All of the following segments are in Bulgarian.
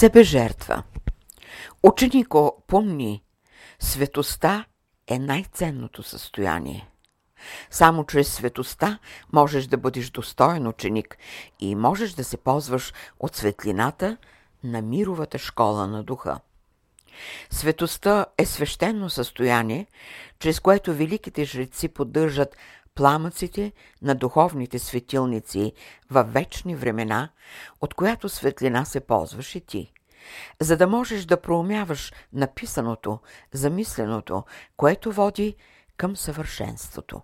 Себе жертва. Ученико, помни, светостта е най-ценното състояние. Само чрез светостта можеш да бъдеш достоен ученик и можеш да се ползваш от светлината на мировата школа на духа. Светостта е свещено състояние, чрез което великите жреци поддържат пламъците на духовните светилници във вечни времена, от която светлина се ползваш и ти, за да можеш да проумяваш написаното, замисленото, което води към съвършенството.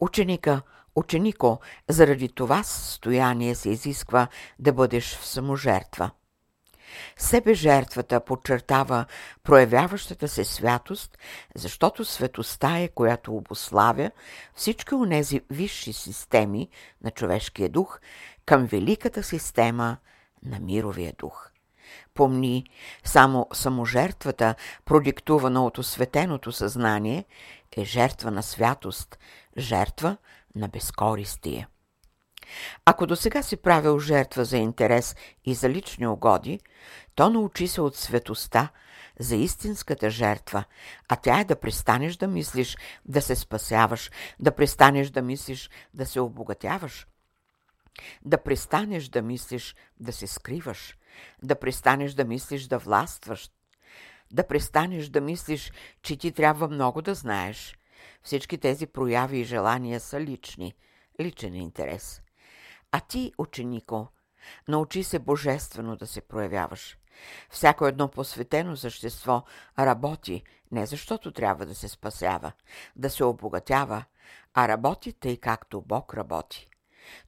Ученика, ученико, заради това състояние се изисква да бъдеш в саможертва – себе жертвата подчертава проявяващата се святост, защото светостта е, която обославя всички онези висши системи на човешкия дух към великата система на мировия дух. Помни, само саможертвата, продиктувана от осветеното съзнание, е жертва на святост, жертва на безкористие. Ако до сега си правил жертва за интерес и за лични угоди, то научи се от светоста за истинската жертва, а тя е да престанеш да мислиш да се спасяваш, да престанеш да мислиш да се обогатяваш, да престанеш да мислиш да се скриваш, да престанеш да мислиш да властваш, да престанеш да мислиш, че ти трябва много да знаеш. Всички тези прояви и желания са лични, личен интерес. А ти, ученико, научи се божествено да се проявяваш. Всяко едно посветено същество работи не защото трябва да се спасява, да се обогатява, а работи тъй както Бог работи.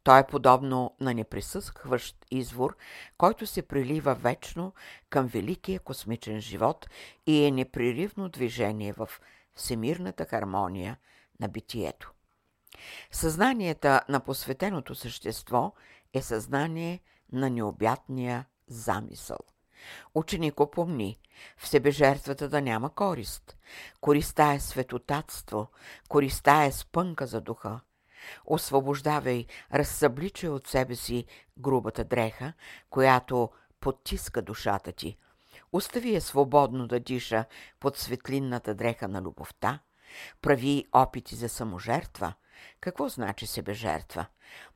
Той е подобно на неприсъскващ извор, който се прилива вечно към великия космичен живот и е непреривно движение в всемирната хармония на битието. Съзнанията на посветеното същество е съзнание на необятния замисъл. Ученико помни, в себе жертвата да няма корист. Користа е светотатство, користа е спънка за духа. Освобождавай, разсъбличай от себе си грубата дреха, която потиска душата ти. Остави я свободно да диша под светлинната дреха на любовта. Прави опити за саможертва – какво значи себе жертва?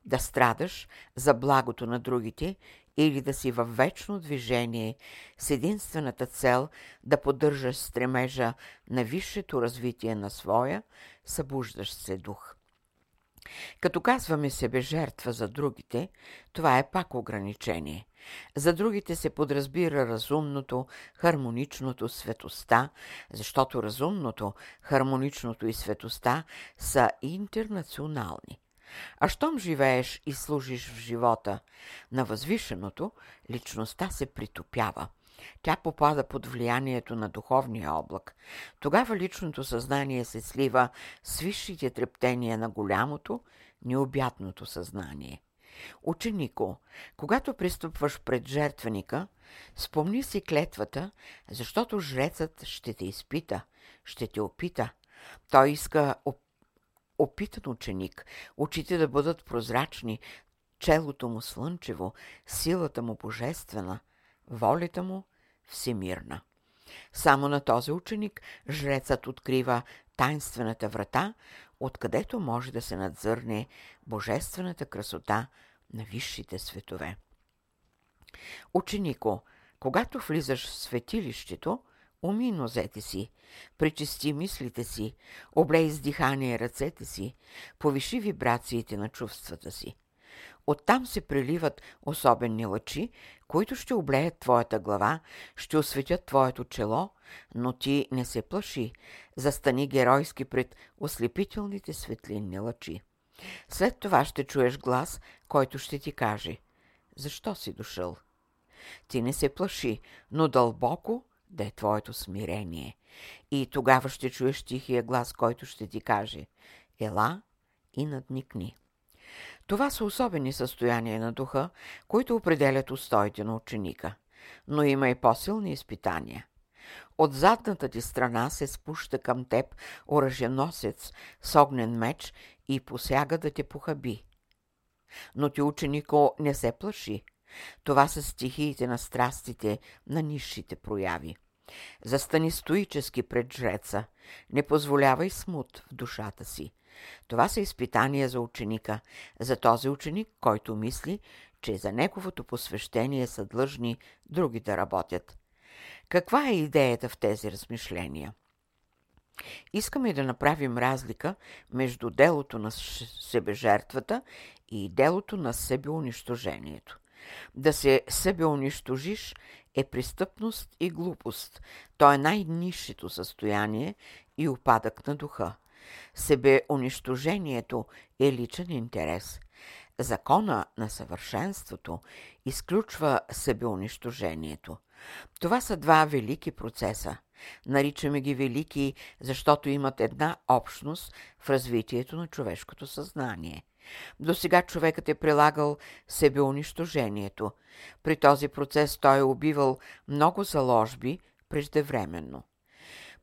Да страдаш за благото на другите или да си във вечно движение с единствената цел да поддържаш стремежа на висшето развитие на своя, събуждащ се дух. Като казваме себе жертва за другите, това е пак ограничение. За другите се подразбира разумното, хармоничното, светоста, защото разумното, хармоничното и светоста са интернационални. А щом живееш и служиш в живота на възвишеното, личността се притопява. Тя попада под влиянието на духовния облак. Тогава личното съзнание се слива с висшите трептения на голямото, необятното съзнание – Ученико, когато пристъпваш пред жертвеника, спомни си клетвата, защото жрецът ще те изпита, ще те опита. Той иска опитан ученик, очите да бъдат прозрачни, челото му слънчево, силата му божествена, волята му всемирна. Само на този ученик жрецът открива тайнствената врата, откъдето може да се надзърне божествената красота на висшите светове. Ученико, когато влизаш в светилището, уми нозете си, пречисти мислите си, облей с дихание ръцете си, повиши вибрациите на чувствата си. Оттам се приливат особени лъчи, които ще облеят твоята глава, ще осветят твоето чело, но ти не се плаши, застани геройски пред ослепителните светлинни лъчи. След това ще чуеш глас, който ще ти каже «Защо си дошъл?» Ти не се плаши, но дълбоко да е твоето смирение. И тогава ще чуеш тихия глас, който ще ти каже «Ела и надникни». Това са особени състояния на духа, които определят устоите на ученика. Но има и по-силни изпитания. От задната ти страна се спуща към теб оръженосец с огнен меч и посяга да те похаби. Но ти, ученико, не се плаши. Това са стихиите на страстите на низшите прояви. Застани стоически пред жреца, не позволявай смут в душата си. Това са изпитания за ученика, за този ученик, който мисли, че за неговото посвещение са длъжни други да работят. Каква е идеята в тези размишления? Искаме да направим разлика между делото на себежертвата и делото на себеунищожението. Да се себеунищожиш е престъпност и глупост. То е най-низшето състояние и опадък на духа. Себеунищожението е личен интерес. Закона на съвършенството изключва себеунищожението. Това са два велики процеса. Наричаме ги велики, защото имат една общност в развитието на човешкото съзнание. До сега човекът е прилагал себеунищожението. При този процес той е убивал много заложби преждевременно.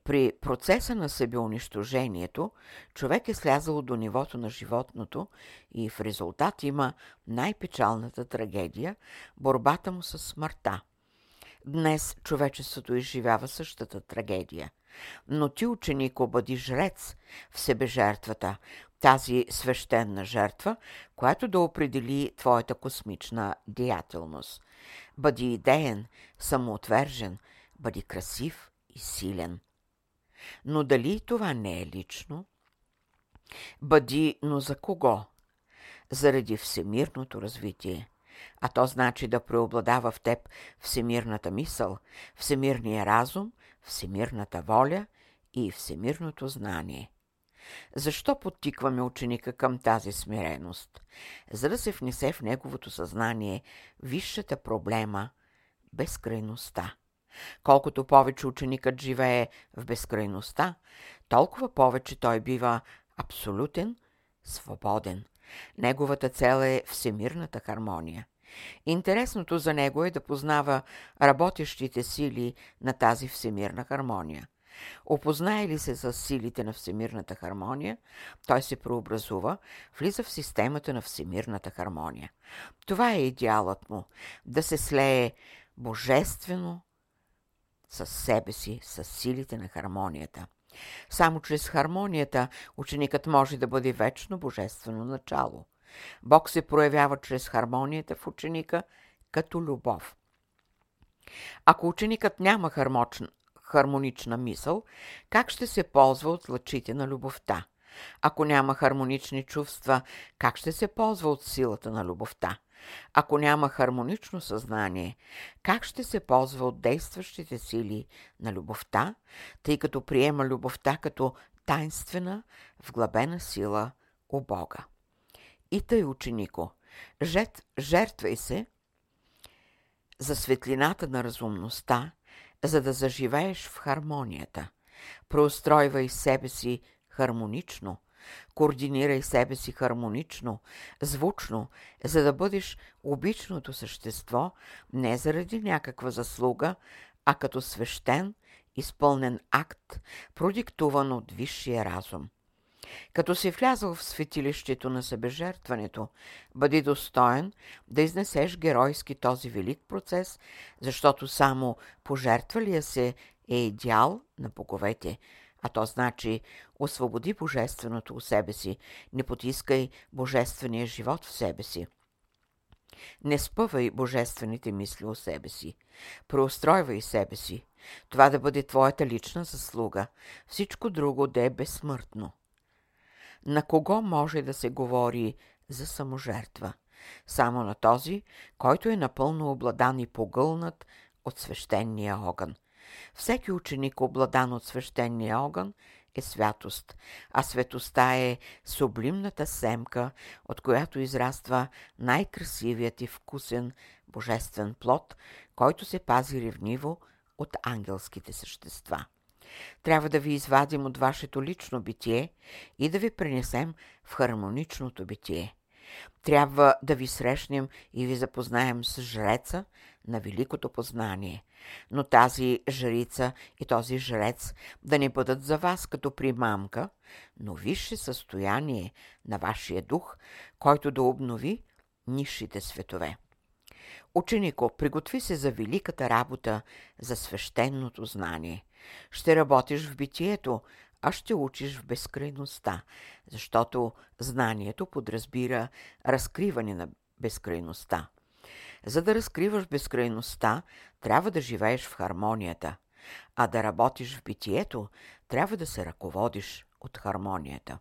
При процеса на себеунищожението човек е слязал до нивото на животното и в резултат има най-печалната трагедия – борбата му с смъртта. Днес човечеството изживява същата трагедия. Но ти, ученико, бъди жрец в себе жертвата, тази свещена жертва, която да определи твоята космична деятелност. Бъди идеен, самоотвержен, бъди красив и силен. Но дали това не е лично? Бъди, но за кого? Заради всемирното развитие. А то значи да преобладава в теб всемирната мисъл, всемирния разум, всемирната воля и всемирното знание. Защо подтикваме ученика към тази смиреност? За да се внесе в неговото съзнание висшата проблема – безкрайността. Колкото повече ученикът живее в безкрайността, толкова повече той бива абсолютен, свободен. Неговата цел е всемирната хармония. Интересното за него е да познава работещите сили на тази всемирна хармония. Опознае ли се с силите на всемирната хармония, той се преобразува, влиза в системата на всемирната хармония. Това е идеалът му – да се слее божествено с себе си, с силите на хармонията. Само чрез хармонията ученикът може да бъде вечно божествено начало. Бог се проявява чрез хармонията в ученика като любов. Ако ученикът няма хармонична, хармонична мисъл, как ще се ползва от лъчите на любовта? Ако няма хармонични чувства, как ще се ползва от силата на любовта? Ако няма хармонично съзнание, как ще се ползва от действащите сили на любовта, тъй като приема любовта като тайнствена, вглъбена сила у Бога? И тъй, ученико, жет, жертвай се за светлината на разумността, за да заживееш в хармонията. Проустройвай себе си хармонично, координирай себе си хармонично, звучно, за да бъдеш обичното същество не заради някаква заслуга, а като свещен, изпълнен акт, продиктуван от висшия разум. Като си влязъл в светилището на себежертването, бъди достоен да изнесеш геройски този велик процес, защото само пожертвалия се е идеал на боговете, а то значи освободи божественото у себе си, не потискай божествения живот в себе си. Не спъвай божествените мисли о себе си. Преустройвай себе си. Това да бъде твоята лична заслуга. Всичко друго да е безсмъртно. На кого може да се говори за саможертва? Само на този, който е напълно обладан и погълнат от свещения огън. Всеки ученик, обладан от свещения огън, е святост, а светостта е сублимната семка, от която израства най-красивият и вкусен божествен плод, който се пази ревниво от ангелските същества. Трябва да ви извадим от вашето лично битие и да ви пренесем в хармоничното битие. Трябва да ви срещнем и ви запознаем с жреца на великото познание. Но тази жрица и този жрец да не бъдат за вас като примамка, но висше състояние на вашия дух, който да обнови нишите светове. Ученико, приготви се за великата работа, за свещеното знание. Ще работиш в битието, а ще учиш в безкрайността, защото знанието подразбира разкриване на безкрайността. За да разкриваш безкрайността, трябва да живееш в хармонията, а да работиш в битието, трябва да се ръководиш от хармонията.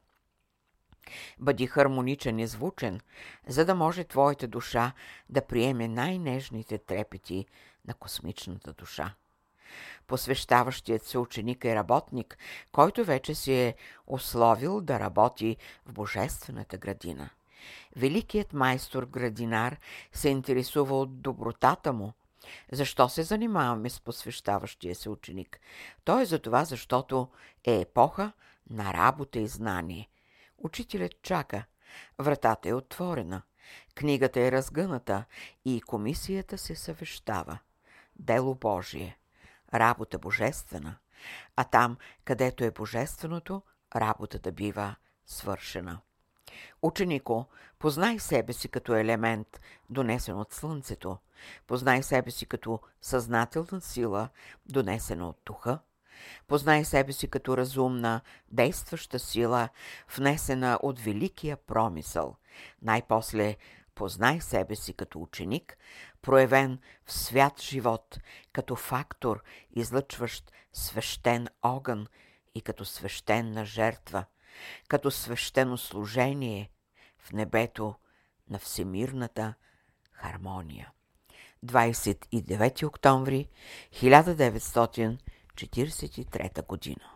Бъди хармоничен и звучен, за да може твоята душа да приеме най-нежните трепети на космичната душа. Посвещаващият се ученик е работник, който вече си е условил да работи в Божествената градина. Великият майстор-градинар се интересува от добротата му. Защо се занимаваме с посвещаващия се ученик? Той е за това, защото е епоха на работа и знание. Учителят чака. Вратата е отворена. Книгата е разгъната и комисията се съвещава. Дело Божие. Работа божествена. А там, където е божественото, работата бива свършена. Ученико, познай себе си като елемент, донесен от Слънцето. Познай себе си като съзнателна сила, донесена от духа. Познай себе си като разумна, действаща сила, внесена от великия промисъл. Най-после познай себе си като ученик, проявен в свят живот, като фактор, излъчващ свещен огън и като свещена жертва – като свещено служение в небето на всемирната хармония. 29 октомври 1943 година